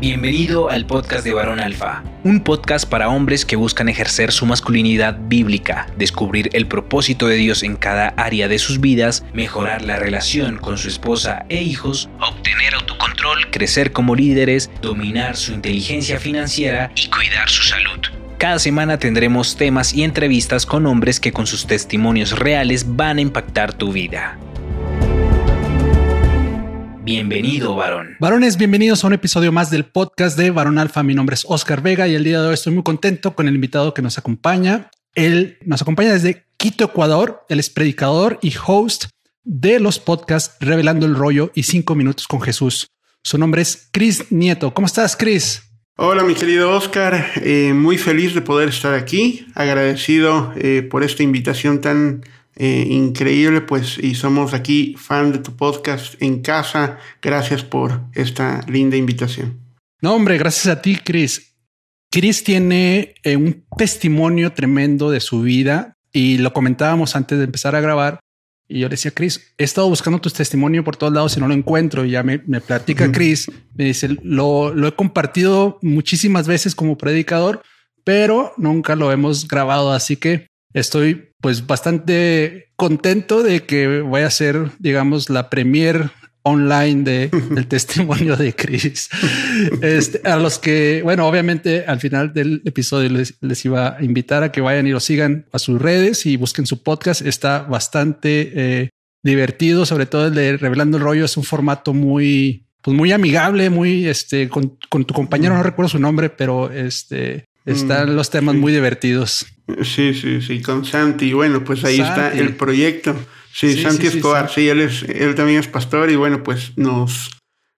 Bienvenido al podcast de Varón Alfa, un podcast para hombres que buscan ejercer su masculinidad bíblica, descubrir el propósito de Dios en cada área de sus vidas, mejorar la relación con su esposa e hijos, obtener autocontrol, crecer como líderes, dominar su inteligencia financiera y cuidar su salud. Cada semana tendremos temas y entrevistas con hombres que con sus testimonios reales van a impactar tu vida. Bienvenido, varón. Varones, bienvenidos a un episodio más del podcast de Varón Alfa. Mi nombre es Oscar Vega y el día de hoy estoy muy contento con el invitado que nos acompaña. Él nos acompaña desde Quito, Ecuador. Él es predicador y host de los podcasts Revelando el Rollo y Cinco Minutos con Jesús. Su nombre es Chris Nieto. ¿Cómo estás, Chris? Hola, mi querido Oscar. Eh, muy feliz de poder estar aquí. Agradecido eh, por esta invitación tan eh, increíble, pues, y somos aquí fan de tu podcast en casa. Gracias por esta linda invitación. No, hombre, gracias a ti, Chris. Chris tiene eh, un testimonio tremendo de su vida y lo comentábamos antes de empezar a grabar. Y yo le decía, Chris, he estado buscando tu testimonio por todos lados y no lo encuentro. Y ya me, me platica Chris, me dice, lo, lo he compartido muchísimas veces como predicador, pero nunca lo hemos grabado. Así que estoy pues bastante contento de que voy a ser, digamos, la premier online de, del testimonio de Chris. Este, a los que, bueno, obviamente al final del episodio les, les, iba a invitar a que vayan y lo sigan a sus redes y busquen su podcast. Está bastante eh, divertido, sobre todo el de Revelando el Rollo. Es un formato muy, pues muy amigable, muy, este, con, con tu compañero, no recuerdo su nombre, pero este, están mm, los temas muy divertidos. Sí, sí, sí, con Santi. Bueno, pues ahí está el proyecto. Sí, Santi Escobar, sí, él, es, él también es pastor y bueno, pues nos,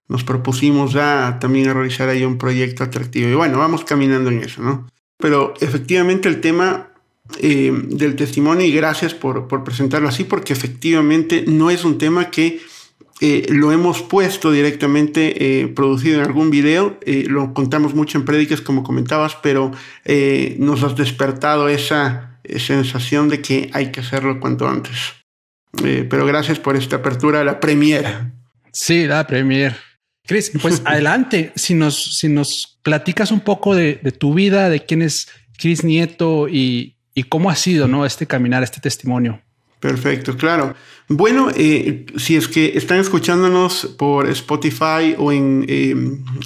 nos propusimos ya también a realizar ahí un proyecto atractivo. Y bueno, vamos caminando en eso, ¿no? Pero efectivamente el tema eh, del testimonio, y gracias por, por presentarlo así, porque efectivamente no es un tema que eh, lo hemos puesto directamente, eh, producido en algún video, eh, lo contamos mucho en prédicas como comentabas, pero nos has despertado esa sensación de que hay que hacerlo cuanto antes. pero gracias por esta apertura a la premiera. Sí, la premier. Chris, pues adelante, si nos, si nos platicas un poco de, tu vida, de quién es Chris Nieto y, y cómo ha sido ¿no? este caminar, este testimonio. Perfecto, claro. Bueno, eh, si es que están escuchándonos por Spotify o en eh,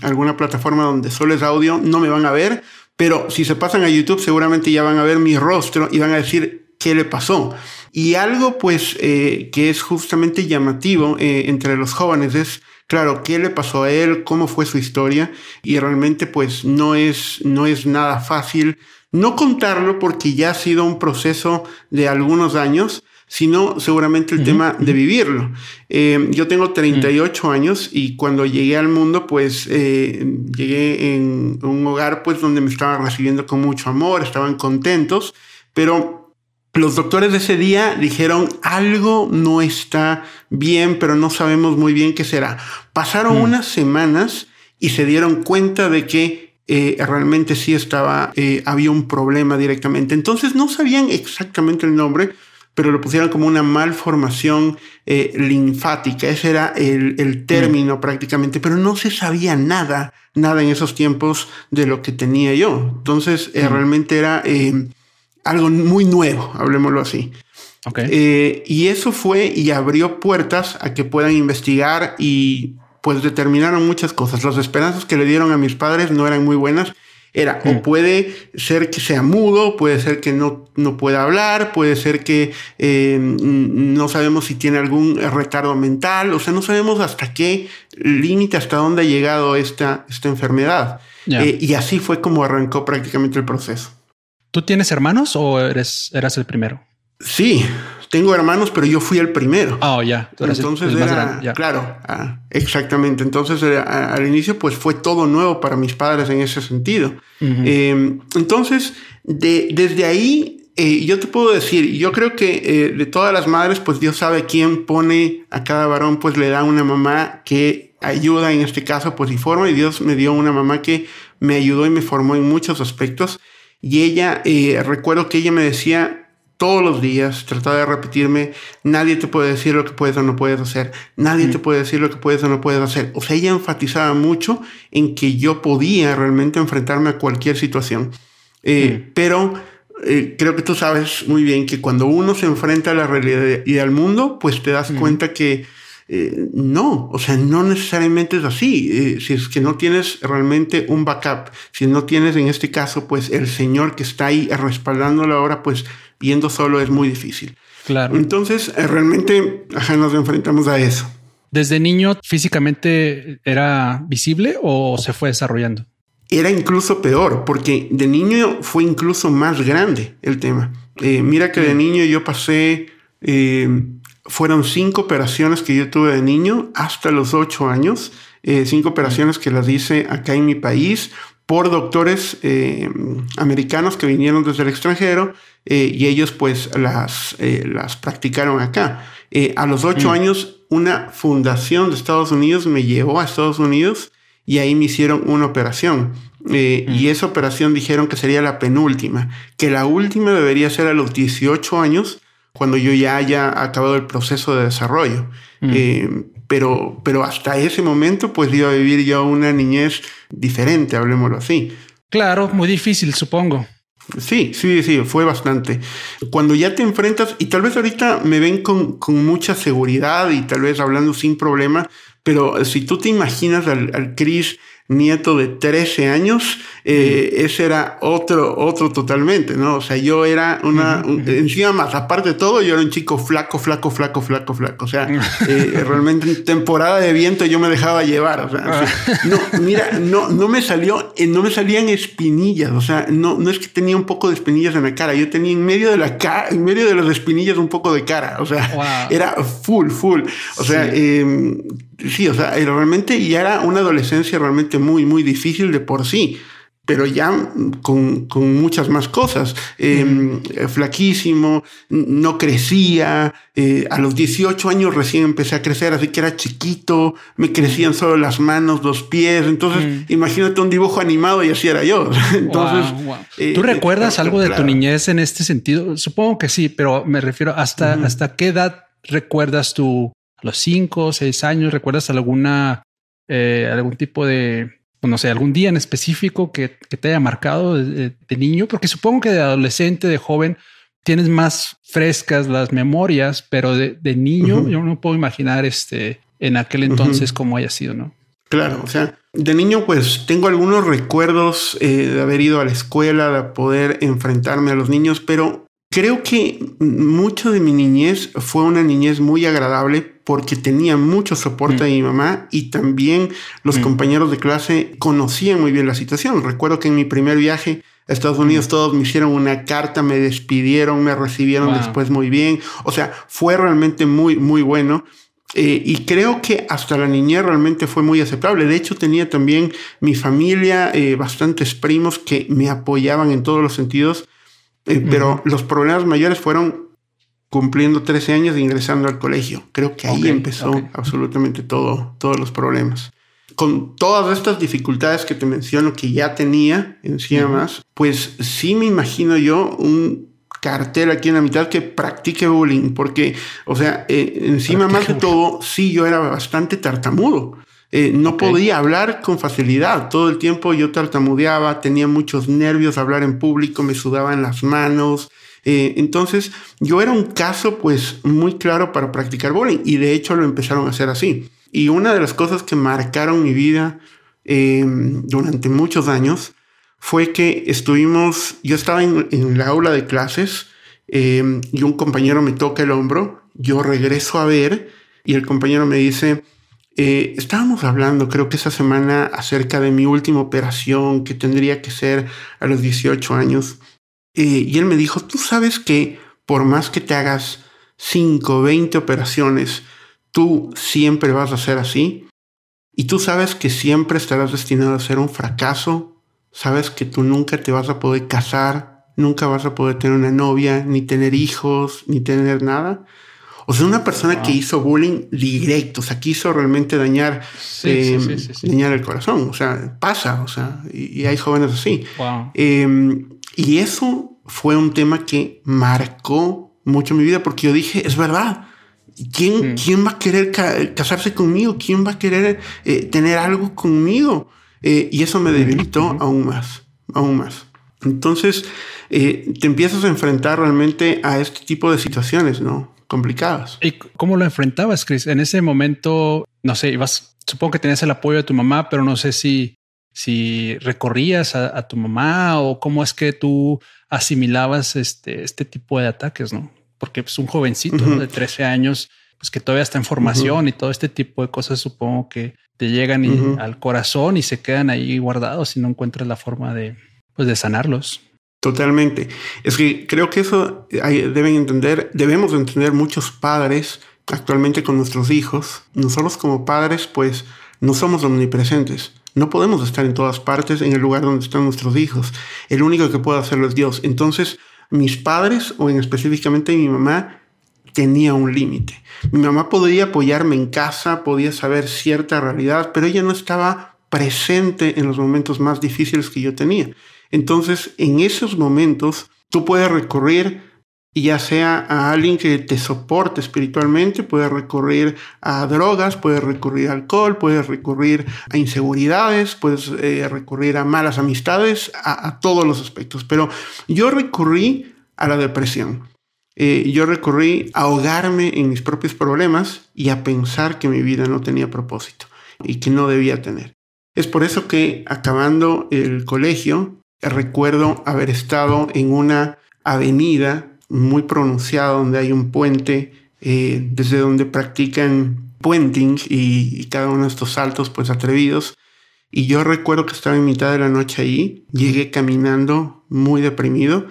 alguna plataforma donde solo es audio, no me van a ver, pero si se pasan a YouTube seguramente ya van a ver mi rostro y van a decir qué le pasó. Y algo pues eh, que es justamente llamativo entre los jóvenes es, claro, qué le pasó a él, cómo fue su historia y realmente pues no es, no es nada fácil no contarlo porque ya ha sido un proceso de algunos años, sino seguramente el tema de vivirlo. Eh, yo tengo 38 años y cuando llegué al mundo, pues eh, llegué en un hogar pues donde me estaban recibiendo con mucho amor, estaban contentos, pero los doctores de ese día dijeron algo no está bien, pero no sabemos muy bien qué será. Pasaron mm. unas semanas y se dieron cuenta de que eh, realmente sí estaba, había un problema directamente. Entonces no sabían exactamente el nombre, pero lo pusieron como una malformación eh, linfática. Ese era el, término prácticamente, pero no se sabía nada, nada en esos tiempos de lo que tenía yo. Entonces, eh, realmente era eh, algo muy nuevo, hablemoslo así. y eso fue y abrió puertas a que puedan investigar y pues determinaron muchas cosas. Las esperanzas que le dieron a mis padres no eran muy buenas era, o puede ser que sea mudo, puede ser que no, no pueda hablar, puede ser que eh, no sabemos si tiene algún retardo mental, o sea, no sabemos hasta qué límite, hasta dónde ha llegado esta, esta enfermedad. Eh, y así fue como arrancó prácticamente el proceso. ¿Tú tienes hermanos o eres, eras el primero? Sí, tengo hermanos, pero yo fui el primero. Oh, ya. Entonces era, claro, ah, exactamente. Entonces al inicio pues fue todo nuevo para mis padres en ese sentido. Em, entonces, de, desde ahí eh, yo te puedo decir, yo creo que eh, de todas las madres, pues Dios sabe quién pone a cada varón, pues le da una mamá que ayuda en este caso, pues y forma, y Dios me dio una mamá que me ayudó y me formó en muchos aspectos. Y ella, eh, recuerdo que ella me decía, todos los días, trataba de repetirme, nadie te puede decir lo que puedes o no puedes hacer, nadie te puede decir lo que puedes o no puedes hacer. O sea, ella enfatizaba mucho en que yo podía realmente enfrentarme a cualquier situación. Eh, pero eh, creo que tú sabes muy bien que cuando uno se enfrenta a la realidad y al mundo, pues te das cuenta que eh, no, o sea, no necesariamente es así. Eh, si es que no tienes realmente un backup, si no tienes en este caso, pues el Señor que está ahí respaldándolo ahora, pues viendo solo es muy difícil. Claro. Entonces, eh, realmente, ajá, nos enfrentamos a eso. ¿Desde niño físicamente era visible o se fue desarrollando? Era incluso peor, porque de niño fue incluso más grande el tema. mira que de mm. niño yo pasé fueron cinco operaciones que yo tuve de niño hasta los ocho años. Eh, cinco operaciones que las hice acá en mi país por doctores eh, americanos que vinieron desde el extranjero eh, y ellos pues las, las practicaron acá. a los ocho mm. años una fundación de Estados Unidos me llevó a Estados Unidos y ahí me hicieron una operación. Y mm. esa operación dijeron que sería la penúltima, que la última debería ser a los 18 años cuando yo ya haya acabado el proceso de desarrollo. Mm. Eh, pero, pero hasta ese momento, pues iba a vivir yo una niñez diferente, hablemoslo así. Claro, muy difícil, supongo. Sí, sí, sí, fue bastante. Cuando ya te enfrentas, y tal vez ahorita me ven con, con mucha seguridad y tal vez hablando sin problema, pero si tú te imaginas al, al Chris nieto de 13 años, eh, ese era otro, otro totalmente, ¿no? O sea, yo era una, encima más, aparte de todo, yo era un chico flaco, flaco, flaco, flaco, flaco. O sea, eh, realmente en temporada de viento yo me dejaba llevar. O sea, no, mira, no, no me salió, eh, no me salían espinillas. O sea, no, no es que tenía un poco de espinillas en la cara. Yo tenía en medio de la cara, en medio de las espinillas un poco de cara. O sea, era full, full. O sea, em, sí, o sea, realmente ya era una adolescencia realmente muy, muy difícil de por sí pero ya con, con muchas más cosas. Em, flaquísimo, no crecía. Eh, a los 18 años recién empecé a crecer, así que era chiquito, me crecían solo las manos, los pies. Entonces, imagínate un dibujo animado y así era yo. Entonces, eh, ¿tú recuerdas algo de tu niñez en este sentido? Supongo que sí, pero me refiero hasta, hasta qué edad recuerdas tú, los 5 o 6 años, recuerdas alguna, eh, algún tipo de pues, no sé, algún día en específico que, te haya marcado de, niño, porque supongo que de adolescente, de joven, tienes más frescas las memorias, pero de, niño yo no puedo imaginar este en aquel entonces cómo haya sido, ¿no? Claro, o sea, de niño pues tengo algunos recuerdos eh, de haber ido a la escuela, de poder enfrentarme a los niños, pero creo que mucho de mi niñez fue una niñez muy agradable porque tenía mucho soporte de mi mamá y también los compañeros de clase conocían muy bien la situación. Recuerdo que en mi primer viaje a Estados Unidos todos me hicieron una carta, me despidieron, me recibieron después muy bien. O sea, fue realmente muy, muy bueno. Eh, y creo que hasta la niñez realmente fue muy aceptable. De hecho, tenía también mi familia, eh, bastantes primos que me apoyaban en todos los sentidos. Eh, pero los problemas mayores fueron cumpliendo 13 años e ingresando al colegio. Creo que ahí empezó absolutamente todo, todos los problemas. Con todas estas dificultades que te menciono que ya tenía encima más, pues sí me imagino yo un cartel aquí en la mitad que practique bullying, porque, o sea, eh, encima más de todo, sí, yo era bastante tartamudo. Eh, no podía hablar con facilidad. Todo el tiempo yo tartamudeaba, tenía muchos nervios, hablar en público, me sudaban las manos, eh, entonces, yo era un caso pues muy claro para practicar bowling y de hecho lo empezaron a hacer así. Y una de las cosas que marcaron mi vida em, durante muchos años fue que estuvimos, yo estaba en, en la aula de clases em, y un compañero me toca el hombro, yo regreso a ver y el compañero me dice, eh, estábamos hablando, creo que esa semana, acerca de mi última operación que tendría que ser a los 18 años. Eh, y él me dijo, tú sabes que por más que te hagas 5, 20 operaciones, tú siempre vas a ser así. Y tú sabes que siempre estarás destinado a ser un fracaso. Sabes que tú nunca te vas a poder casar, nunca vas a poder tener una novia, ni tener hijos, ni tener nada. O sea, una persona que hizo bullying directo, o sea, quiso realmente dañar, eh, dañar el corazón. O sea, pasa, o sea, y, hay jóvenes así. Em, y eso fue un tema que marcó mucho mi vida porque yo dije, es verdad, ¿quién, mm. ¿quién va a querer casarse conmigo? ¿Quién va a querer eh, tener algo conmigo? Eh, y eso me debilitó aún más, aún más. Entonces, eh, te empiezas a enfrentar realmente a este tipo de situaciones, ¿no? Complicadas. ¿Y cómo lo enfrentabas, Chris? En ese momento, no sé, ibas, supongo que tenías el apoyo de tu mamá, pero no sé si, si recorrías a, tu mamá o cómo es que tú asimilabas este, este tipo de ataques, ¿no? Porque es pues, un jovencito de 13 años, pues que todavía está en formación y todo este tipo de cosas, supongo que te llegan al corazón y se quedan ahí guardados y no encuentras la forma de, pues, de sanarlos. Totalmente. Es que creo que eso deben entender, debemos entender muchos padres actualmente con nuestros hijos. Nosotros como padres, pues no somos omnipresentes. No podemos estar en todas partes en el lugar donde están nuestros hijos. El único que puede hacerlo es Dios. Entonces, mis padres, o en específicamente mi mamá, tenía un límite. Mi mamá podía apoyarme en casa, podía saber cierta realidad, pero ella no estaba presente en los momentos más difíciles que yo tenía. Entonces, en esos momentos, tú puedes recurrir ya sea a alguien que te soporte espiritualmente, puedes recurrir a drogas, puedes recurrir a alcohol, puedes recurrir a inseguridades, puedes eh, recurrir a malas amistades, a, todos los aspectos. Pero yo recurrí a la depresión. Eh, yo recurrí a ahogarme en mis propios problemas y a pensar que mi vida no tenía propósito y que no debía tener. Es por eso que acabando el colegio, recuerdo haber estado en una avenida muy pronunciada donde hay un puente, eh, desde donde practican puenting y, cada uno de estos saltos pues atrevidos. Y yo recuerdo que estaba en mitad de la noche ahí, llegué caminando muy deprimido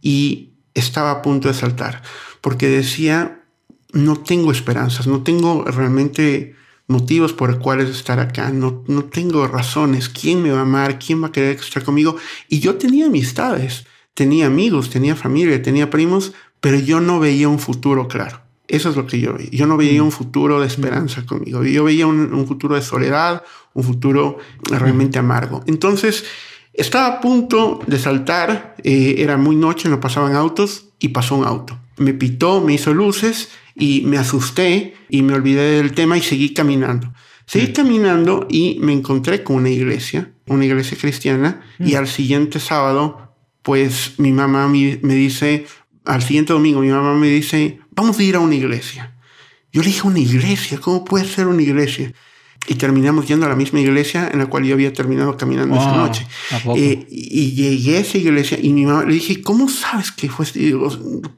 y estaba a punto de saltar, porque decía, no tengo esperanzas, no tengo realmente motivos por los cuales estar acá, no, no tengo razones, quién me va a amar, quién va a querer estar conmigo. Y yo tenía amistades, tenía amigos, tenía familia, tenía primos, pero yo no veía un futuro claro. Eso es lo que yo veía. Yo no veía un futuro de esperanza conmigo. Yo veía un, futuro de soledad, un futuro realmente amargo. Entonces, estaba a punto de saltar. Eh, era muy noche, no pasaban autos y pasó un auto. Me pitó, me hizo luces y me asusté y me olvidé del tema y seguí caminando. Seguí mm. caminando y me encontré con una iglesia, una iglesia cristiana, y mm. al siguiente sábado, pues mi mamá me, dice, al siguiente domingo mi mamá me dice, vamos a ir a una iglesia. Yo le dije, una iglesia, ¿cómo puede ser una iglesia? Y terminamos yendo a la misma iglesia en la cual yo había terminado caminando esa noche. Eh, y llegué a esa iglesia y mi mamá le dije, ¿cómo sabes que fue?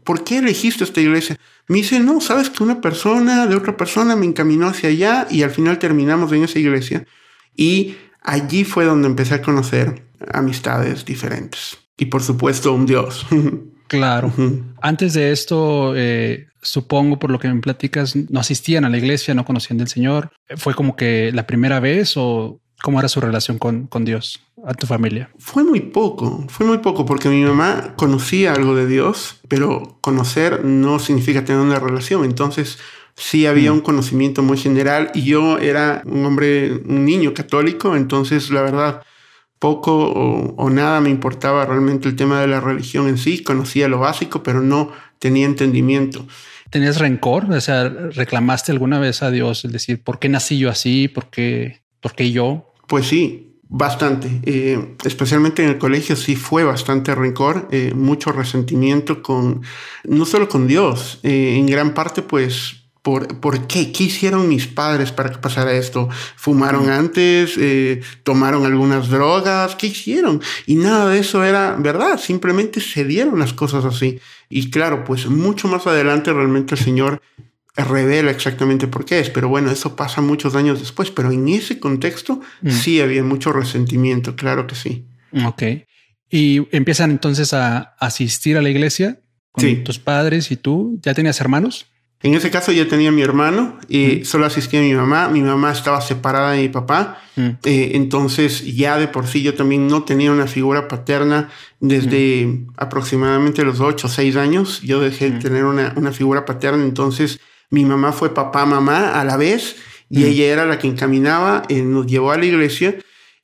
¿Por qué elegiste esta iglesia? Me dice, no, sabes que una persona de otra persona me encaminó hacia allá y al final terminamos en esa iglesia. Y allí fue donde empecé a conocer amistades diferentes. Y por supuesto, un Dios. Claro. Antes de esto, eh, supongo por lo que me platicas, no asistían a la iglesia, no conocían del Señor. ¿Fue como que la primera vez o cómo era su relación con, con Dios, a tu familia? Fue muy poco, fue muy poco porque mi mamá conocía algo de Dios, pero conocer no significa tener una relación. Entonces, sí había mm. un conocimiento muy general y yo era un hombre, un niño católico, entonces la verdad poco o, nada me importaba realmente el tema de la religión en sí, conocía lo básico, pero no tenía entendimiento. ¿Tenías rencor? O sea, ¿reclamaste alguna vez a Dios? Es decir, ¿por qué nací yo así? ¿Por qué, por qué yo? Pues sí, bastante. Eh, especialmente en el colegio sí fue bastante rencor, eh, mucho resentimiento con, no solo con Dios, eh, en gran parte pues ¿Por, qué? ¿Qué hicieron mis padres para que pasara esto? ¿Fumaron antes? Eh, ¿Tomaron algunas drogas? ¿Qué hicieron? Y nada de eso era verdad, simplemente se dieron las cosas así. Y claro, pues mucho más adelante realmente el Señor revela exactamente por qué es, pero bueno, eso pasa muchos años después, pero en ese contexto mm. sí había mucho resentimiento, claro que sí. Ok. ¿Y empiezan entonces a asistir a la iglesia con tus padres y tú? ¿Ya tenías hermanos? En ese caso yo tenía a mi hermano y solo asistía a mi mamá. Mi mamá estaba separada de mi papá. Eh, entonces ya de por sí yo también no tenía una figura paterna desde aproximadamente los 8 o 6 años. Yo dejé de tener una, una, figura paterna. Entonces mi mamá fue papá, mamá a la vez y ella era la que encaminaba, eh, nos llevó a la iglesia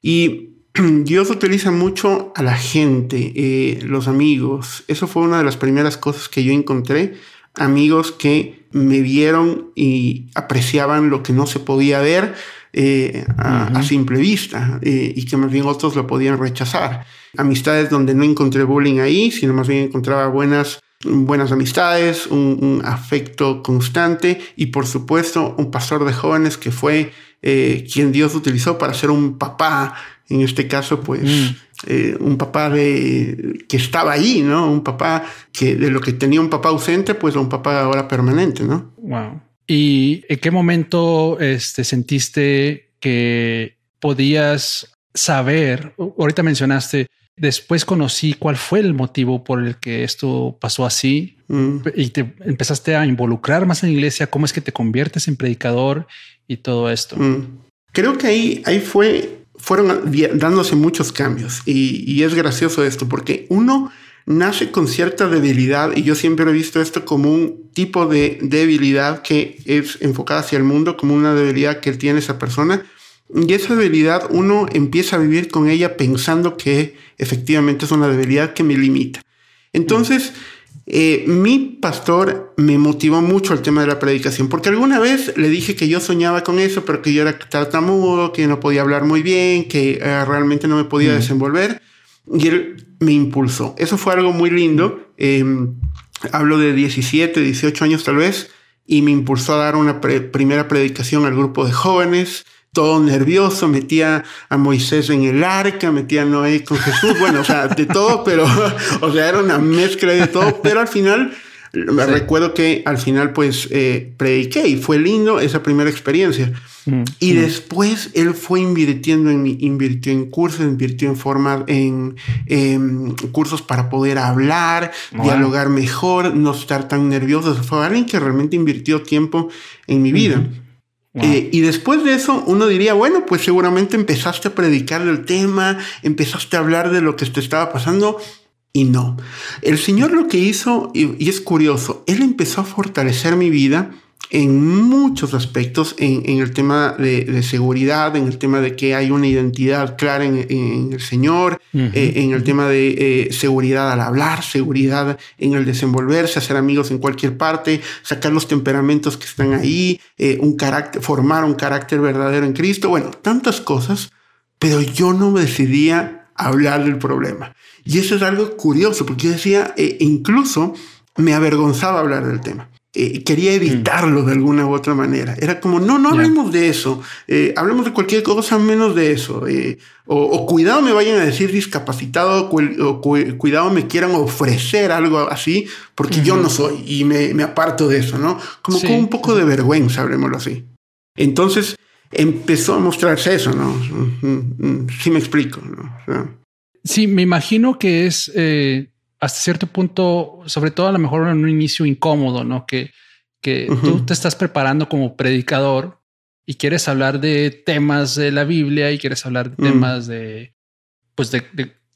y Dios utiliza mucho a la gente, eh, los amigos. Eso fue una de las primeras cosas que yo encontré. Amigos que me vieron y apreciaban lo que no se podía ver eh, a, simple vista eh, y que más bien otros lo podían rechazar. Amistades donde no encontré bullying ahí, sino más bien encontraba buenas buenas amistades, un, afecto constante y por supuesto un pastor de jóvenes que fue eh, quien Dios utilizó para ser un papá, en este caso pues mm. eh, un papá de, que estaba ahí, ¿no? Un papá que de lo que tenía un papá ausente pues un papá ahora permanente, ¿no? Wow. ¿Y en qué momento este, sentiste que podías saber, ahorita mencionaste, Después conocí cuál fue el motivo por el que esto pasó así mm. y te empezaste a involucrar más en la iglesia. ¿Cómo es que te conviertes en predicador y todo esto? Mm. Creo que ahí, ahí fue, fueron dándose muchos cambios y, es gracioso esto porque uno nace con cierta debilidad y yo siempre he visto esto como un tipo de debilidad que es enfocada hacia el mundo, como una debilidad que tiene esa persona y esa debilidad uno empieza a vivir con ella pensando que efectivamente es una debilidad que me limita. Entonces, eh, mi pastor me motivó mucho el tema de la predicación, porque alguna vez le dije que yo soñaba con eso, pero que yo era tartamudo, que no podía hablar muy bien, que eh, realmente no me podía desenvolver. Y él me impulsó. Eso fue algo muy lindo. Em, hablo de 17, 18 años tal vez, y me impulsó a dar una primera predicación al grupo de jóvenes todo nervioso, metía a Moisés en el arca, metía a Noé con Jesús, bueno, o sea, de todo, pero, o sea, era una mezcla de todo, pero al final, me recuerdo que al final pues eh, prediqué y fue lindo esa primera experiencia. Mm, y mm. después él fue invirtiendo en invirtió en cursos, invirtió en forma, en, cursos para poder hablar, dialogar mejor, no estar tan nervioso. Fue alguien que realmente invirtió tiempo en mi vida. Eh, y después de eso, uno diría, bueno, pues seguramente empezaste a predicar el tema, empezaste a hablar de lo que te estaba pasando. Y no, el Señor lo que hizo, y es curioso, Él empezó a fortalecer mi vida en muchos aspectos, en, el tema de, seguridad, en el tema de que hay una identidad clara en, el Señor, eh, en el tema de eh, seguridad al hablar, seguridad en el desenvolverse, hacer amigos en cualquier parte, sacar los temperamentos que están ahí, eh, un carácter, formar un carácter verdadero en Cristo, bueno, tantas cosas, pero yo no me decidía hablar del problema. Y eso es algo curioso, porque yo decía, incluso me avergonzaba hablar del tema. Eh, quería mm. evitarlo de alguna u otra manera. Era como, no, no hablemos de eso, eh, hablemos de cualquier cosa menos de eso. Eh, o, cuidado me vayan a decir discapacitado, o cuidado me quieran ofrecer algo así, porque yo no soy y me, aparto de eso, ¿no? Como con un poco de vergüenza, hablemoslo así. Entonces empezó a mostrarse eso, ¿no? Mm, mm, sí me explico, ¿no? sí, me imagino que es hasta cierto punto, sobre todo a lo mejor en un inicio incómodo, ¿no? Que, que tú te estás preparando como predicador y quieres hablar de temas de la Biblia y quieres hablar de mm. temas de, pues de,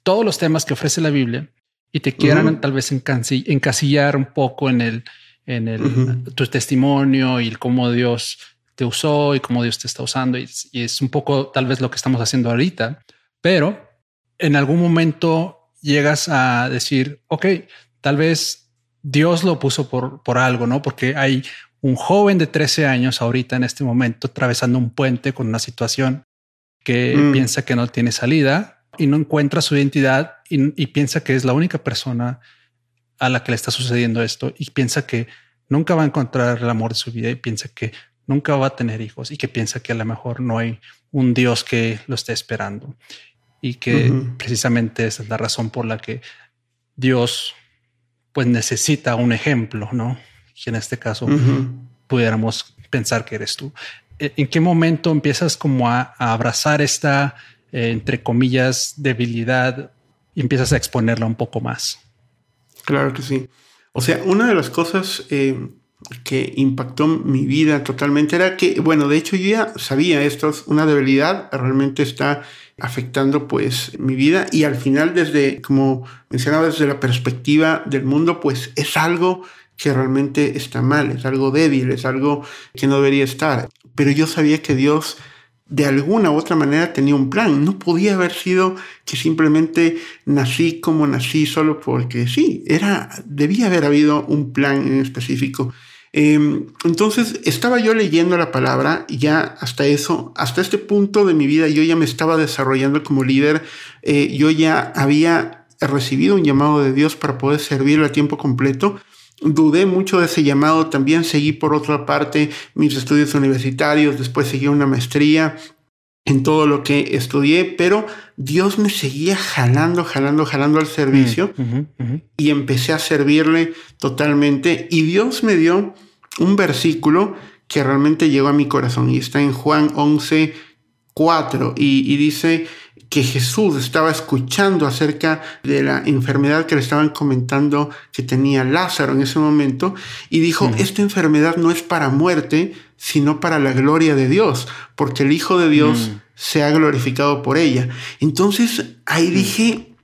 todos los temas que ofrece la Biblia y te quieran tal vez encasillar un poco en el, en el, tu testimonio y cómo Dios te usó y cómo Dios te está usando. Y, y es un poco tal vez lo que estamos haciendo ahorita, pero en algún momento llegas a decir, ok, tal vez Dios lo puso por, por algo, ¿no? Porque hay un joven de 13 años ahorita en este momento atravesando un puente con una situación que mm. piensa que no tiene salida y no encuentra su identidad y, piensa que es la única persona a la que le está sucediendo esto y piensa que nunca va a encontrar el amor de su vida y piensa que nunca va a tener hijos y que piensa que a lo mejor no hay un Dios que lo esté esperando y que precisamente esa es la razón por la que Dios pues necesita un ejemplo, ¿no? Y en este caso pudiéramos pensar que eres tú. ¿E-, ¿En qué momento empiezas como a, abrazar esta, eh, entre comillas, debilidad y empiezas a exponerla un poco más? Claro que sí. O sea, una de las cosas eh, que impactó mi vida totalmente era que, bueno, de hecho yo ya sabía esto, es una debilidad, realmente está afectando pues mi vida y al final desde, como mencionaba, desde la perspectiva del mundo, pues es algo que realmente está mal, es algo débil, es algo que no debería estar. Pero yo sabía que Dios de alguna u otra manera tenía un plan. No podía haber sido que simplemente nací como nací solo porque sí, era, debía haber habido un plan en específico. Em, entonces estaba yo leyendo la palabra y ya hasta eso, hasta este punto de mi vida yo ya me estaba desarrollando como líder, eh, yo ya había recibido un llamado de Dios para poder servirle a tiempo completo. Dudé mucho de ese llamado, también seguí por otra parte mis estudios universitarios, después seguí una maestría en todo lo que estudié, pero Dios me seguía jalando, jalando, jalando al servicio mm, y empecé a servirle totalmente. Y Dios me dio un versículo que realmente llegó a mi corazón y está en Juan 11, 4 y, y dice, que Jesús estaba escuchando acerca de la enfermedad que le estaban comentando que tenía Lázaro en ese momento y dijo, esta enfermedad no es para muerte, sino para la gloria de Dios, porque el Hijo de Dios se ha glorificado por ella. Entonces ahí dije,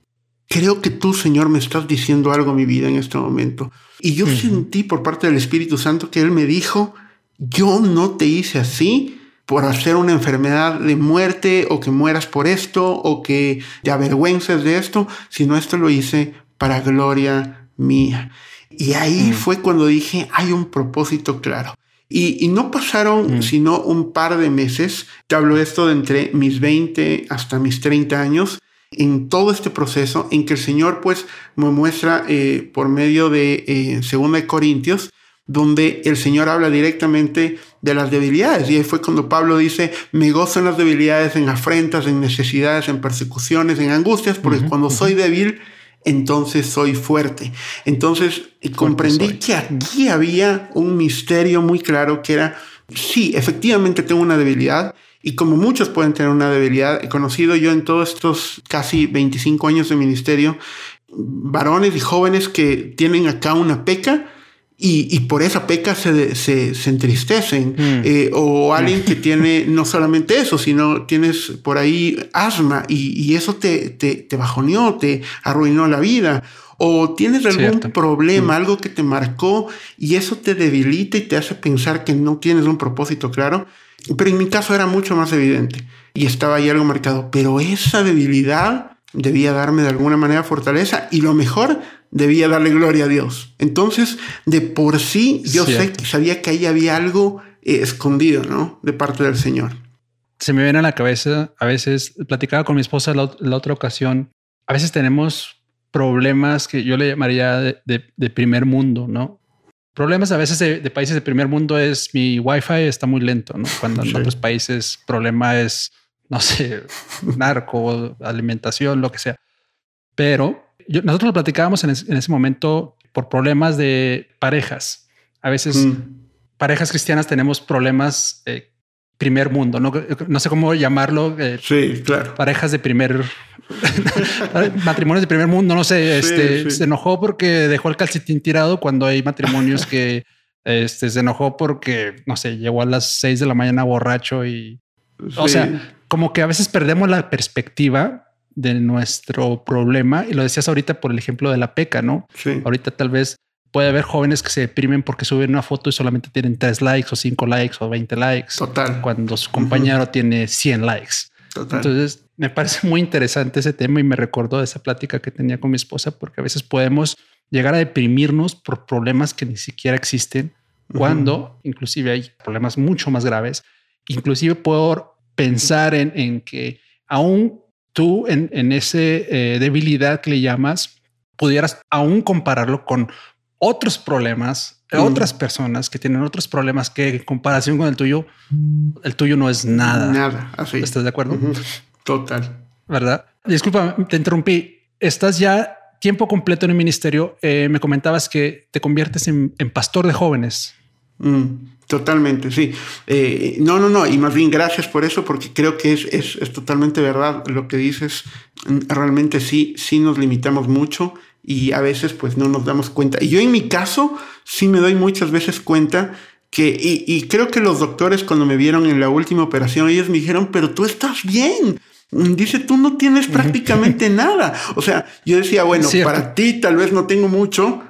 creo que tú, Señor, me estás diciendo algo a mi vida en este momento. Y yo sentí por parte del Espíritu Santo que Él me dijo, yo no te hice así por hacer una enfermedad de muerte o que mueras por esto o que te avergüences de esto, sino esto lo hice para gloria mía. Y ahí mm. fue cuando dije, hay un propósito claro. Y, no pasaron mm. sino un par de meses, te hablo esto de entre mis 20 hasta mis 30 años, en todo este proceso en que el Señor pues me muestra eh, por medio de eh, 2 Corintios, donde el Señor habla directamente de las debilidades. Y ahí fue cuando Pablo dice, me gozo en las debilidades, en afrentas, en necesidades, en persecuciones, en angustias, porque cuando soy débil, entonces soy fuerte. Entonces comprendí que aquí había un misterio muy claro que era, sí, efectivamente tengo una debilidad. Y como muchos pueden tener una debilidad, he conocido yo en todos estos casi 25 años de ministerio, varones y jóvenes que tienen acá una peca, y, por esa peca se, se, entristecen. Mm. Eh, o alguien que tiene no solamente eso, sino tienes por ahí asma y, eso te, te, te, bajoneó, te arruinó la vida. O tienes algún problema, mm. algo que te marcó y eso te debilita y te hace pensar que no tienes un propósito claro. Pero en mi caso era mucho más evidente y estaba ahí algo marcado. Pero esa debilidad debía darme de alguna manera fortaleza y lo mejor debía darle gloria a Dios. Entonces, de por sí, yo sé, sabía que ahí había algo eh, escondido, ¿no? De parte del Señor. Se me viene a la cabeza, a veces, platicaba con mi esposa la, otra ocasión, a veces tenemos problemas que yo le llamaría de, primer mundo, ¿no? Problemas a veces de, países de primer mundo es mi wifi está muy lento, ¿no? Cuando en otros países problema es, no sé, narco, alimentación, lo que sea. Pero nosotros lo platicábamos en, ese momento por problemas de parejas. A veces mm. parejas cristianas tenemos problemas de primer mundo, no, no sé cómo llamarlo. Eh, sí, claro. Parejas de primer matrimonios de primer mundo. No sé, este se enojó porque dejó el calcetín tirado cuando hay matrimonios que este, se enojó porque no sé, llegó a las seis de la mañana borracho y o sea, como que a veces perdemos la perspectiva de nuestro problema. Y lo decías ahorita por el ejemplo de la peca, ¿no? Sí. Ahorita tal vez puede haber jóvenes que se deprimen porque suben una foto y solamente tienen tres likes o cinco likes o 20 likes. Total. Cuando su compañero tiene 100 likes. Total. Entonces me parece muy interesante ese tema y me recordó de esa plática que tenía con mi esposa porque a veces podemos llegar a deprimirnos por problemas que ni siquiera existen cuando inclusive hay problemas mucho más graves, inclusive por pensar en, en que aún tú en, en ese eh, debilidad que le llamas, pudieras aún compararlo con otros problemas, mm. otras personas que tienen otros problemas que en comparación con el tuyo, el tuyo no es nada. Nada, así. ¿Estás de acuerdo? Total. ¿Verdad? Disculpa, te interrumpí. Estás ya tiempo completo en el ministerio. Eh, me comentabas que te conviertes en, pastor de jóvenes. Mm. Totalmente, sí. Eh, no, no, no, y más bien gracias por eso, porque creo que es, es, es, totalmente verdad lo que dices. Realmente sí, sí nos limitamos mucho y a veces pues no nos damos cuenta. Y yo en mi caso sí me doy muchas veces cuenta que, y, y creo que los doctores cuando me vieron en la última operación, ellos me dijeron, pero tú estás bien. Dice, tú no tienes prácticamente nada. O sea, yo decía, bueno, para ti tal vez no tengo mucho,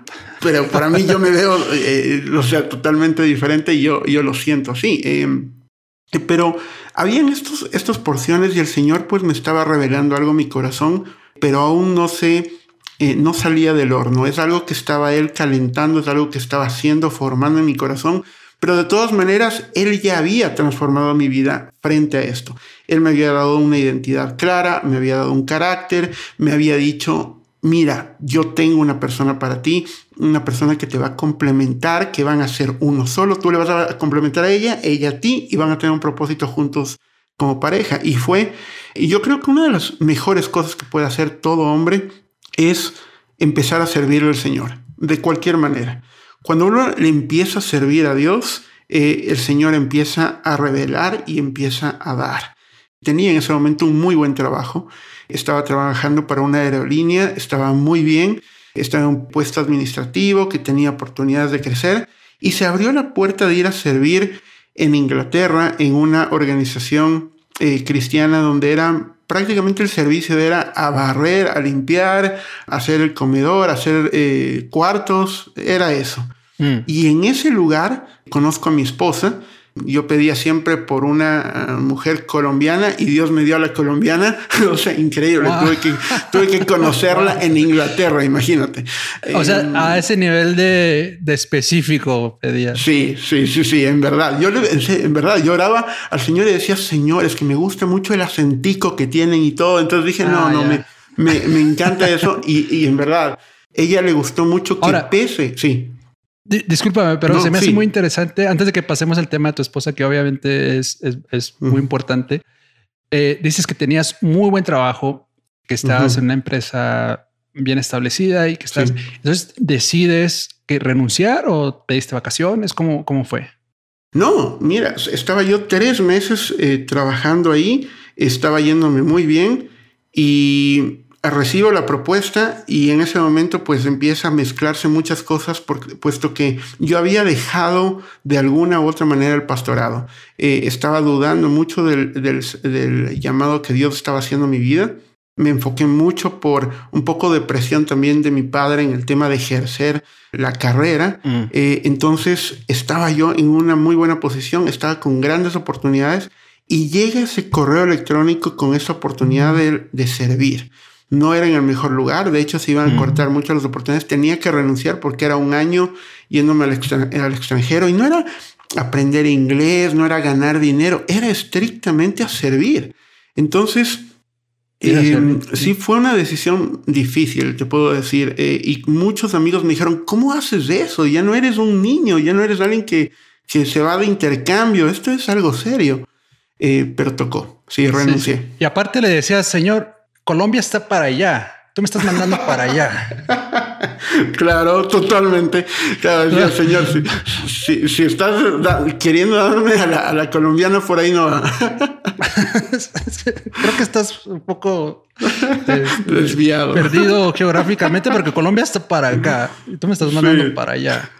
pero para mí yo me veo, eh, o sea, totalmente diferente y yo, yo lo siento así. Em, Pero habían estos, estas porciones y el Señor pues me estaba revelando algo en mi corazón, pero aún no sé, eh, no salía del horno. Es algo que estaba Él calentando, es algo que estaba haciendo, formando en mi corazón. Pero de todas maneras, Él ya había transformado mi vida frente a esto. Él me había dado una identidad clara, me había dado un carácter, me había dicho, mira, yo tengo una persona para ti, una persona que te va a complementar, que van a ser uno solo, tú le vas a complementar a ella, ella a ti, y van a tener un propósito juntos como pareja. Y fue, y yo creo que una de las mejores cosas que puede hacer todo hombre es empezar a servirle al Señor, de cualquier manera. Cuando uno le empieza a servir a Dios, eh, el Señor empieza a revelar y empieza a dar. Tenía en ese momento un muy buen trabajo estaba trabajando para una aerolínea, estaba muy bien, estaba en un puesto administrativo que tenía oportunidades de crecer y se abrió la puerta de ir a servir en Inglaterra en una organización eh, cristiana donde era prácticamente el servicio era a barrer, a limpiar, hacer el comedor, hacer eh, cuartos, era eso. Mm. Y en ese lugar conozco a mi esposa, yo pedía siempre por una eh, mujer colombiana y Dios me dio a la colombiana. o sea, increíble. Tuve, que, tuve que conocerla en Inglaterra, imagínate. O sea, em, a ese nivel de, de, específico pedía. Sí, sí, sí, sí, en verdad. Yo en verdad lloraba al Señor y decía, Señor, es que me gusta mucho el acentico que tienen y todo. Entonces dije, no, ah, no, me, me, me, encanta eso. y, y en verdad, ella le gustó mucho que pese. Sí. Discúlpame, pero se me hace muy interesante. Antes de que pasemos al tema de tu esposa, que obviamente es, es, muy importante, eh, dices que tenías muy buen trabajo, que estabas en una empresa bien establecida y que estás. Entonces, ¿decides que renunciar o te diste vacaciones? ¿Cómo, cómo fue? No, mira, estaba yo tres meses eh, trabajando ahí, estaba yéndome muy bien y recibo la propuesta y en ese momento pues empieza a mezclarse muchas cosas puesto que yo había dejado de alguna u otra manera el pastorado. Eh, estaba dudando mucho del, del, llamado que Dios estaba haciendo en mi vida. Me enfoqué mucho por un poco de presión también de mi padre en el tema de ejercer la carrera. Mm. Eh, entonces estaba yo en una muy buena posición, estaba con grandes oportunidades y llega ese correo electrónico con esa oportunidad de, de servir no era en el mejor lugar, de hecho se iban a cortar mucho las oportunidades, tenía que renunciar porque era un año yéndome al, extranjero. Y no era aprender inglés, no era ganar dinero, era estrictamente a servir. Entonces, em, sí. fue una decisión difícil, te puedo decir, eh, y muchos amigos me dijeron, ¿cómo haces eso? Ya no eres un niño, ya no eres alguien que, que se va de intercambio, esto es algo serio. Eh, pero tocó, sí, renuncié. Y aparte le decía, Señor, Colombia está para allá. Tú me estás mandando para allá. claro, totalmente. Claro, señor, si, si, estás queriendo darme a la, colombiana por ahí no. Creo que estás un poco este, desviado, perdido geográficamente, porque Colombia está para acá y tú me estás mandando para allá.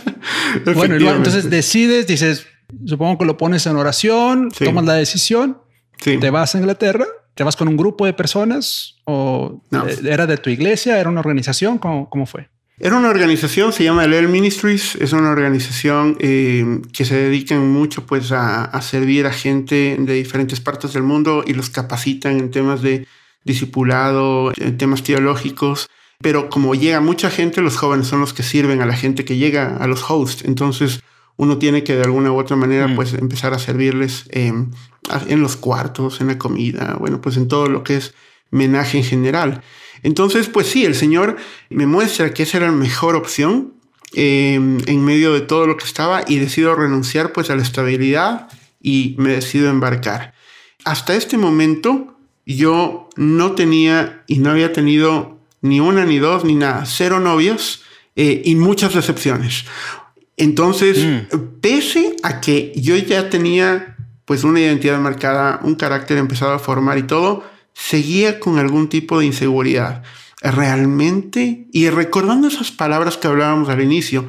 bueno, entonces decides, dices, supongo que lo pones en oración, tomas la decisión, te vas a Inglaterra ¿Te vas con un grupo de personas o era de tu iglesia? ¿Era una organización? ¿Cómo, fue? Era una organización, se llama El Ministries, es una organización eh, que se dedica mucho pues a, servir a gente de diferentes partes del mundo y los capacitan en temas de discipulado, en temas teológicos, pero como llega mucha gente, los jóvenes son los que sirven a la gente que llega a los hosts, entonces uno tiene que de alguna u otra manera mm. pues empezar a servirles em, en los cuartos, en la comida, bueno, pues en todo lo que es menaje en general. Entonces, pues sí, el Señor me muestra que esa era la mejor opción em, en medio de todo lo que estaba y decido renunciar pues a la estabilidad y me decido embarcar. Hasta este momento yo no tenía y no había tenido ni una, ni dos, ni nada, cero novios eh, y muchas decepciones. Entonces, mm. pese a que yo ya tenía pues una identidad marcada, un carácter empezado a formar y todo, seguía con algún tipo de inseguridad. Realmente, y recordando esas palabras que hablábamos al inicio,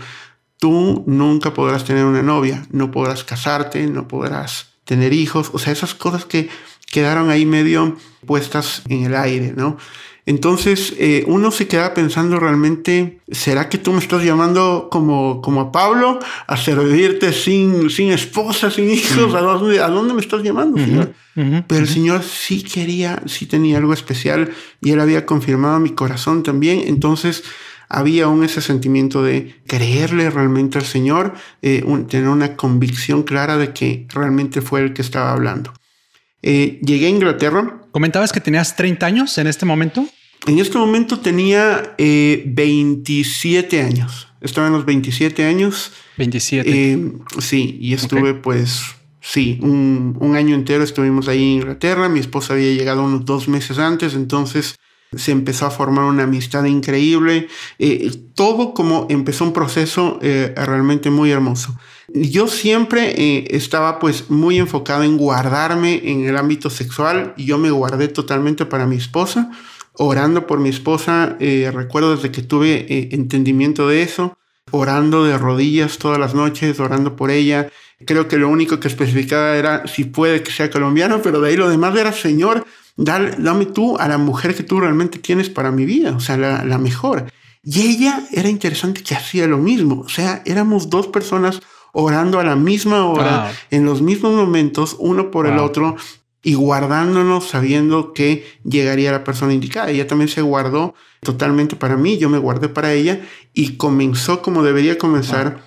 tú nunca podrás tener una novia, no podrás casarte, no podrás tener hijos, o sea, esas cosas que quedaron ahí medio puestas en el aire, ¿no? Entonces eh, uno se queda pensando realmente, ¿será que tú me estás llamando como, como a Pablo a servirte sin, sin esposa, sin hijos? ¿A, dónde, ¿A dónde me estás llamando, Señor? Pero el Señor sí quería, sí tenía algo especial y Él había confirmado mi corazón también. Entonces había aún ese sentimiento de creerle realmente al Señor, eh, tener una convicción clara de que realmente fue el que estaba hablando. Eh, llegué a Inglaterra. ¿Comentabas que tenías 30 años en este momento? En este momento tenía 27 eh, años. Estaba en los 27 años. 27. sí, y estuve pues, sí, un, un, año entero estuvimos ahí en Inglaterra. Mi esposa había llegado unos dos meses antes, entonces se empezó a formar una amistad increíble, eh, todo como empezó un proceso eh, realmente muy hermoso. Yo siempre eh, estaba pues muy enfocado en guardarme en el ámbito sexual y yo me guardé totalmente para mi esposa, orando por mi esposa, recuerdo desde que tuve entendimiento de eso, orando de rodillas todas las noches, orando por ella. Creo que lo único que especificaba era si puede que sea colombiano, pero de ahí lo demás era Señor dame, tú a la mujer que tú realmente tienes para mi vida, o sea, la, mejor. Y ella era interesante que hacía lo mismo, o sea, éramos dos personas orando a la misma hora, en los mismos momentos, uno por el otro, y guardándonos sabiendo que llegaría la persona indicada. Ella también se guardó totalmente para mí, yo me guardé para ella y comenzó como debería comenzar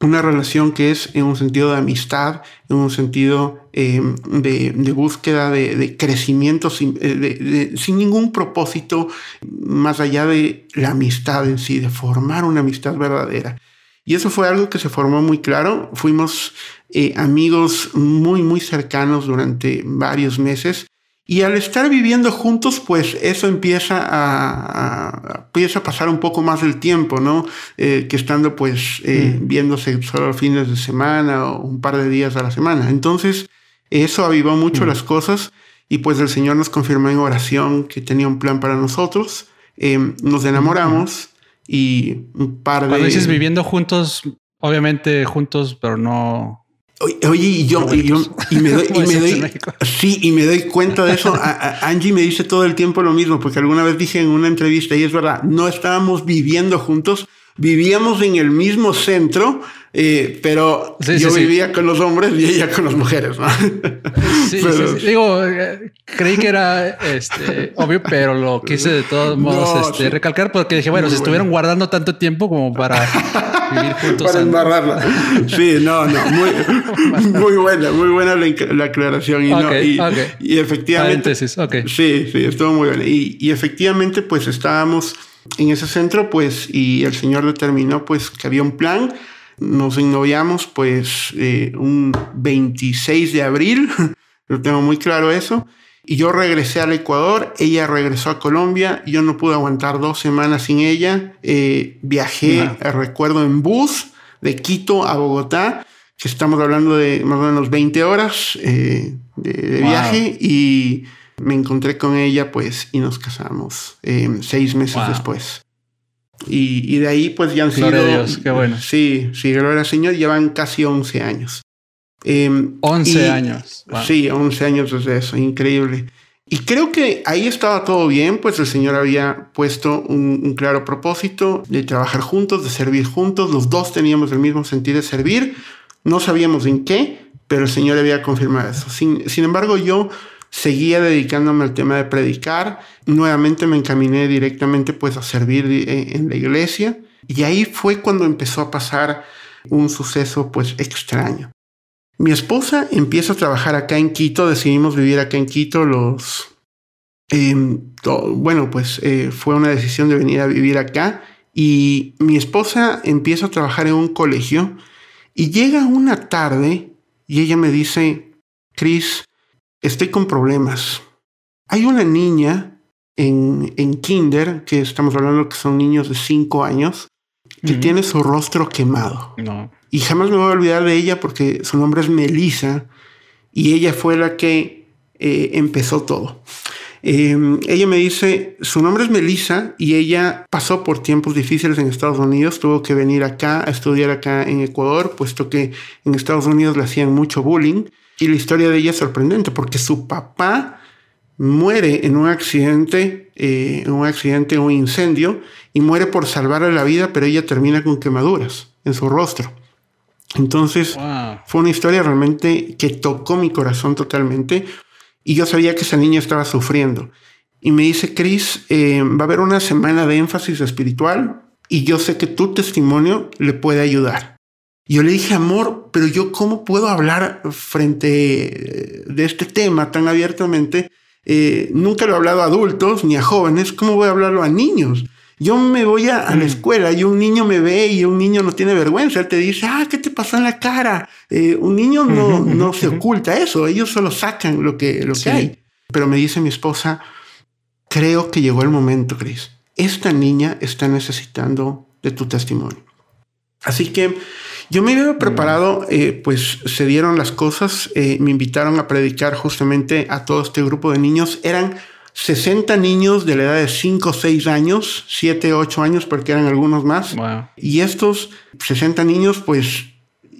una relación que es en un sentido de amistad, en un sentido em, de, búsqueda de, crecimiento sin, eh, sin, ningún propósito más allá de la amistad en sí, de formar una amistad verdadera. Y eso fue algo que se formó muy claro. Fuimos eh, amigos muy, muy cercanos durante varios meses y al estar viviendo juntos, pues eso empieza a, empieza a pasar un poco más del tiempo, ¿no? Eh, que estando pues eh, mm. viéndose solo fines de semana o un par de días a la semana. Entonces, eso avivó mucho mm. las cosas y pues el Señor nos confirmó en oración que tenía un plan para nosotros. Em, nos enamoramos y un par de... Cuando dices viviendo juntos, obviamente juntos, pero no Oye, y yo, y yo, y me doy, y me doy sí, y me doy cuenta de eso. Angie me dice todo el tiempo lo mismo, porque alguna vez dije en una entrevista, y es verdad, no estábamos viviendo juntos, vivíamos en el mismo centro, eh, pero yo vivía con los hombres y ella con las mujeres, ¿no? Sí, Digo, eh, creí que era este, obvio, pero lo quise de todos modos este, recalcar porque dije, bueno, se estuvieron guardando tanto tiempo como para vivir juntos. Para embarrarla. Sí, no, no, muy, muy buena, muy buena la, aclaración. Y, no, y, efectivamente. Sí, sí, estuvo muy buena. Y, y efectivamente, pues estábamos en ese centro, pues, y el Señor determinó, pues, que había un plan nos ennoviamos pues eh, un 26 de abril, lo tengo muy claro eso, y yo regresé al Ecuador, ella regresó a Colombia, yo no pude aguantar dos semanas sin ella, eh, viajé, eh, recuerdo, en bus de Quito a Bogotá, que estamos hablando de más o menos 20 horas de, viaje, y me encontré con ella pues y nos casamos seis meses después. Y, de ahí pues ya han sido... Gloria a Dios, qué bueno. Sí, sí, gloria al Señor, llevan casi 11 años. 11 em, años. Sí, 11 años desde eso, increíble. Y creo que ahí estaba todo bien, pues el Señor había puesto un, claro propósito de trabajar juntos, de servir juntos. Los dos teníamos el mismo sentido de servir. No sabíamos en qué, pero el Señor había confirmado eso. Sin, sin embargo, yo seguía dedicándome al tema de predicar. Nuevamente me encaminé directamente pues a servir eh, en la iglesia. Y ahí fue cuando empezó a pasar un suceso pues extraño. Mi esposa empieza a trabajar acá en Quito, decidimos vivir acá en Quito los... Em, bueno, pues eh, fue una decisión de venir a vivir acá y mi esposa empieza a trabajar en un colegio y llega una tarde y ella me dice, Chris, estoy con problemas. Hay una niña en, en kinder, que estamos hablando que son niños de 5 años, que tiene su rostro quemado. No. Y jamás me voy a olvidar de ella porque su nombre es Melissa y ella fue la que eh, empezó todo. Em, ella me dice, su nombre es Melissa y ella pasó por tiempos difíciles en Estados Unidos, tuvo que venir acá a estudiar acá en Ecuador, puesto que en Estados Unidos le hacían mucho bullying y la historia de ella es sorprendente porque su papá muere en un accidente, eh, un accidente, un incendio, y muere por salvarle la vida, pero ella termina con quemaduras en su rostro. Entonces, fue una historia realmente que tocó mi corazón totalmente, y yo sabía que esa niña estaba sufriendo. Y me dice, Chris, eh, va a haber una semana de énfasis espiritual, y yo sé que tu testimonio le puede ayudar. Yo le dije, amor, pero yo cómo puedo hablar frente de este tema tan abiertamente eh, nunca lo he hablado a adultos ni a jóvenes, ¿cómo voy a hablarlo a niños? Yo me voy a, la mm. escuela y un niño me ve y un niño no tiene vergüenza. Él te dice, ah, ¿qué te pasó en la cara? Eh, un niño no, no se oculta eso. Ellos solo sacan lo que, lo que hay. Pero me dice mi esposa, creo que llegó el momento, Chris. Esta niña está necesitando de tu testimonio. Así que yo me había preparado, eh, pues se dieron las cosas, eh, me invitaron a predicar justamente a todo este grupo de niños. Eran 60 niños de la edad de 5, 6 años, 7, 8 años, porque eran algunos más. Y estos 60 niños, pues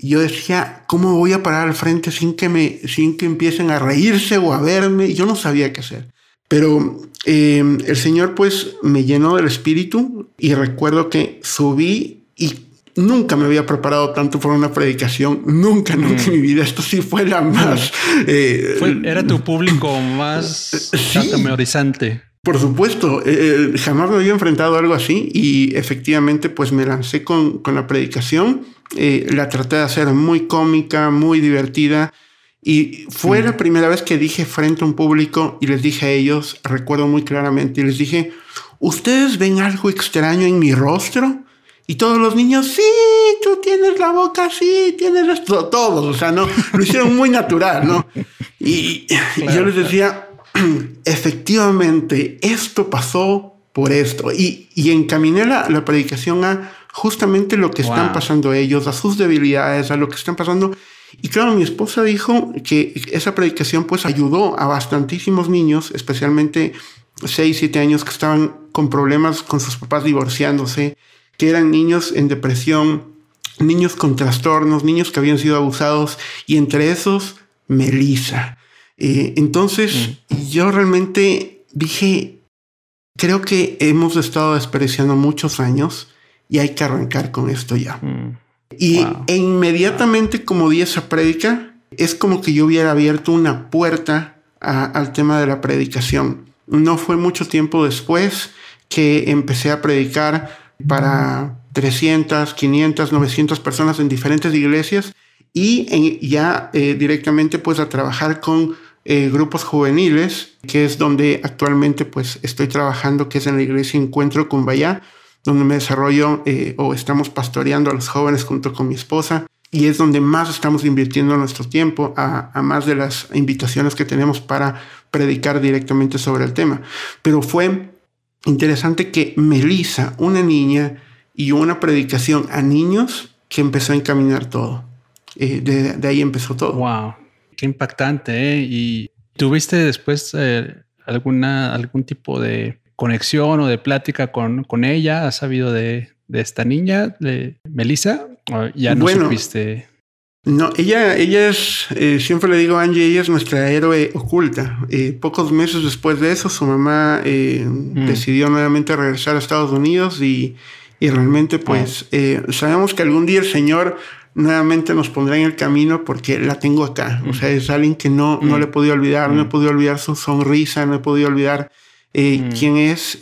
yo decía, ¿cómo voy a parar al frente sin que, me, sin que empiecen a reírse o a verme? Yo no sabía qué hacer. Pero eh, el Señor pues me llenó del espíritu y recuerdo que subí y Nunca me había preparado tanto para una predicación, nunca, nunca en mi vida. Esto sí fue la más. Eh, era tu público más sí, Por supuesto, eh, eh, jamás me había enfrentado a algo así y efectivamente pues me lancé con, con la predicación. la traté de hacer muy cómica, muy divertida y fue la primera vez que dije frente a un público y les dije a ellos, recuerdo muy claramente, y les dije, ¿ustedes ven algo extraño en mi rostro? Y todos los niños, sí, tú tienes la boca así, tienes esto, todos, o sea, no, lo hicieron muy natural, ¿no? Y, yo les decía, efectivamente, esto pasó por esto. Y, y encaminé la, la, predicación a justamente lo que están pasando ellos, a sus debilidades, a lo que están pasando. Y claro, mi esposa dijo que esa predicación pues ayudó a bastantísimos niños, especialmente 6, 7 años que estaban con problemas con sus papás divorciándose, que eran niños en depresión, niños con trastornos, niños que habían sido abusados y entre esos Melissa. Eh, entonces mm. yo realmente dije, creo que hemos estado desperdiciando muchos años y hay que arrancar con esto ya. Mm. Y e inmediatamente como di esa prédica, es como que yo hubiera abierto una puerta al tema de la predicación. No fue mucho tiempo después que empecé a predicar para 300, 500, 900 personas en diferentes iglesias y ya eh, directamente pues a trabajar con eh, grupos juveniles, que es donde actualmente pues estoy trabajando, que es en la iglesia Encuentro Vaya, donde me desarrollo eh, o estamos pastoreando a los jóvenes junto con mi esposa y es donde más estamos invirtiendo nuestro tiempo a, a, más de las invitaciones que tenemos para predicar directamente sobre el tema. Pero fue interesante que Melissa, una niña, y una predicación a niños que empezó a encaminar todo. Eh, de, ahí empezó todo. Wow, qué impactante. ¿eh? ¿Y tuviste después eh, alguna, algún tipo de conexión o de plática con, con ella? ¿Has sabido de, de esta niña, de Melissa? ¿Ya no bueno, supiste? No, ella, ella es, eh, siempre le digo a Angie, ella es nuestra héroe oculta. Eh, pocos meses después de eso, su mamá eh, mm. decidió nuevamente regresar a Estados Unidos y, y realmente pues oh. sabemos que algún día el Señor nuevamente nos pondrá en el camino porque la tengo acá. O sea, es alguien que no, no le he mm. podido olvidar, no he mm. podido olvidar su sonrisa, no he podido olvidar quién es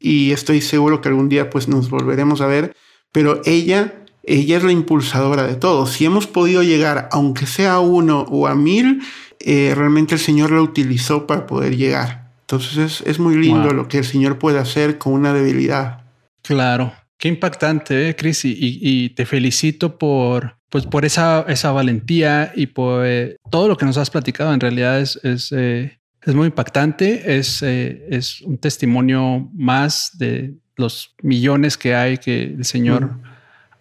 y estoy seguro que algún día pues nos volveremos a ver. Pero ella ella es la impulsadora de todo. Si hemos podido llegar, aunque sea a uno o a mil, eh, realmente el Señor la utilizó para poder llegar. Entonces es, muy lindo lo que el Señor puede hacer con una debilidad. Claro, qué impactante, ¿eh, Chris? Y, te felicito por, pues, por esa, esa valentía y por eh, todo lo que nos has platicado. En realidad es, es, eh, es muy impactante. Es, es un testimonio más de los millones que hay que el Señor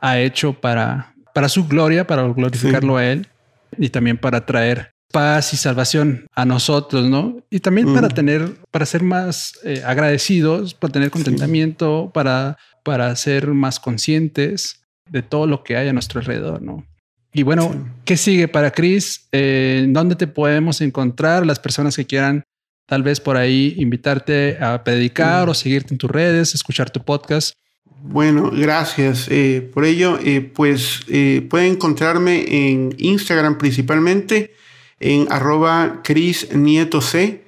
ha hecho para, para su gloria, para glorificarlo a Él y también para traer paz y salvación a nosotros, ¿no? Y también para mm. tener, para ser más eh, agradecidos, para tener contentamiento, para, para ser más conscientes de todo lo que hay a nuestro alrededor, ¿no? Y bueno, ¿qué sigue para Chris? Eh, ¿Dónde te podemos encontrar las personas que quieran tal vez por ahí invitarte a predicar o seguirte en tus redes, escuchar tu podcast. Bueno, gracias eh, por ello. Eh, pues eh, pueden encontrarme en Instagram principalmente, en arroba Cris Nieto C,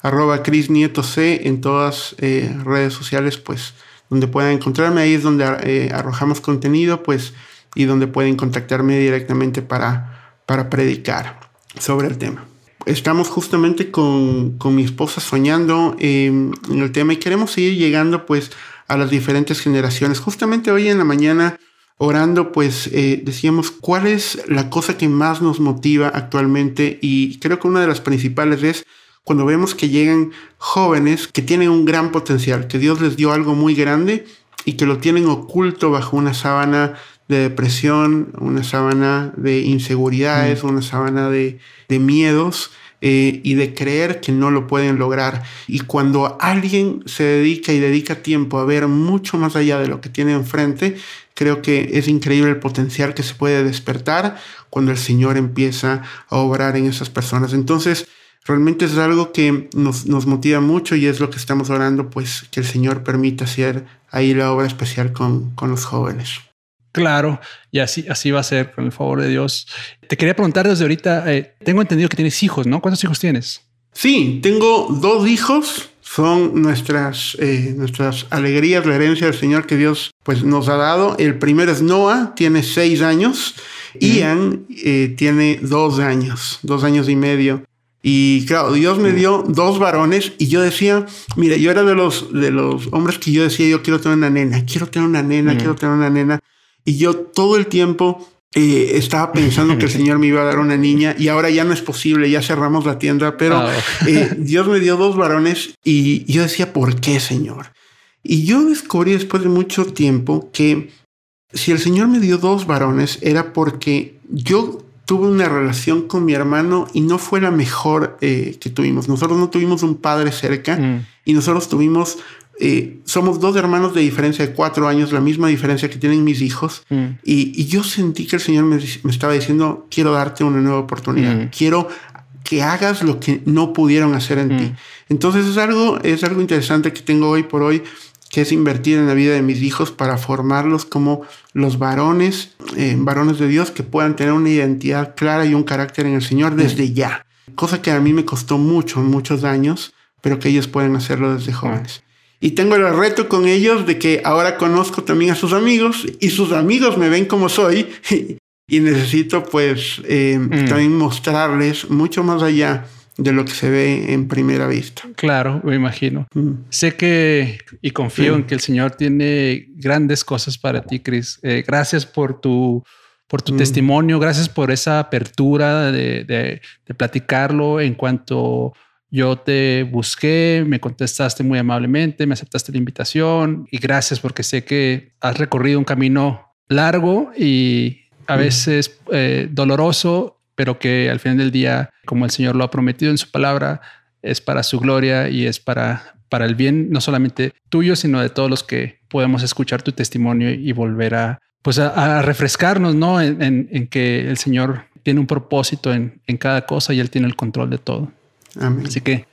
arroba en todas redes sociales, pues donde puedan encontrarme. Ahí es donde arrojamos contenido, pues, y donde pueden contactarme directamente para, para predicar sobre el tema. Estamos justamente con, con mi esposa soñando en el tema y queremos seguir llegando, pues, a las diferentes generaciones. Justamente hoy en la mañana, orando, pues eh, decíamos cuál es la cosa que más nos motiva actualmente y creo que una de las principales es cuando vemos que llegan jóvenes que tienen un gran potencial, que Dios les dio algo muy grande y que lo tienen oculto bajo una sábana de depresión, una sábana de inseguridades, mm. una sábana de, de miedos eh, y de creer que no lo pueden lograr. Y cuando alguien se dedica y dedica tiempo a ver mucho más allá de lo que tiene enfrente, creo que es increíble el potencial que se puede despertar cuando el Señor empieza a obrar en esas personas. Entonces, realmente es algo que nos, nos motiva mucho y es lo que estamos orando, pues que el Señor permita hacer ahí la obra especial con, con los jóvenes. Claro, y así, así va a ser con el favor de Dios. Te quería preguntar desde ahorita, eh, tengo entendido que tienes hijos, ¿no? ¿Cuántos hijos tienes? Sí, tengo dos hijos, son nuestras, eh, nuestras alegrías, la herencia del Señor que Dios pues, nos ha dado. El primero es Noah, tiene seis años. Ian eh, tiene dos años, dos años y medio. Y claro, Dios me dio dos varones y yo decía, mire, yo era de los, de los hombres que yo decía, yo quiero tener una nena, quiero tener una nena, quiero tener una nena. Y yo todo el tiempo eh, estaba pensando que el Señor me iba a dar una niña y ahora ya no es posible, ya cerramos la tienda, pero ah. eh, Dios me dio dos varones y yo decía, ¿por qué, Señor? Y yo descubrí después de mucho tiempo que si el Señor me dio dos varones era porque yo tuve una relación con mi hermano y no fue la mejor eh, que tuvimos. Nosotros no tuvimos un padre cerca mm. y nosotros tuvimos eh, somos dos hermanos de diferencia de cuatro años, la misma diferencia que tienen mis hijos. Mm. Y, yo sentí que el Señor me, estaba diciendo, quiero darte una nueva oportunidad, mm. quiero que hagas lo que no pudieron hacer en ti. Mm. Entonces es algo, es algo interesante que tengo hoy por hoy, que es invertir en la vida de mis hijos para formarlos como los varones, eh, varones de Dios que puedan tener una identidad clara y un carácter en el Señor desde ya. Cosa que a mí me costó mucho, muchos años, pero que ellos pueden hacerlo desde jóvenes. Y tengo el reto con ellos de que ahora conozco también a sus amigos y sus amigos me ven como soy y necesito pues eh, mm. también mostrarles mucho más allá de lo que se ve en primera vista. Claro, me imagino. Mm. Sé que y confío en que el Señor tiene grandes cosas para ti, Chris. Eh, gracias por tu por tu mm. testimonio, gracias por esa apertura de, de, de platicarlo en cuanto yo te busqué, me contestaste muy amablemente, me aceptaste la invitación y gracias porque sé que has recorrido un camino largo y a veces eh, doloroso, pero que al final del día, como el Señor lo ha prometido en su palabra, es para su gloria y es para, para el bien no solamente tuyo, sino de todos los que podemos escuchar tu testimonio y volver a, pues a, refrescarnos, ¿no? En, en, que el Señor tiene un propósito en, en cada cosa y Él tiene el control de todo. Así que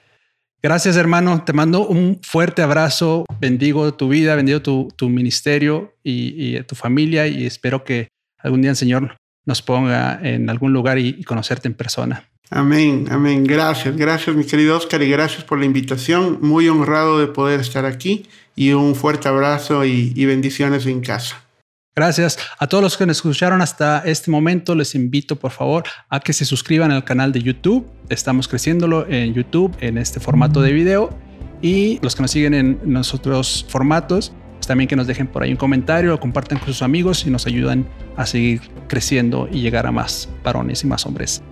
gracias hermano, te mando un fuerte abrazo, bendigo tu vida, bendigo tu, ministerio y, tu familia y espero que algún día el Señor nos ponga en algún lugar y, conocerte en persona. Amén, amén. Gracias, gracias mi querido Oscar y gracias por la invitación. Muy honrado de poder estar aquí y un fuerte abrazo y bendiciones en casa. Gracias a todos los que nos escucharon hasta este momento. Les invito por favor a que se suscriban al canal de YouTube. Estamos creciéndolo en YouTube en este formato de video. Y los que nos siguen en nosotros formatos, pues también que nos dejen por ahí un comentario, lo compartan con sus amigos y nos ayudan a seguir creciendo y llegar a más varones y más hombres.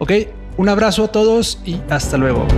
Ok, un abrazo a todos y hasta luego.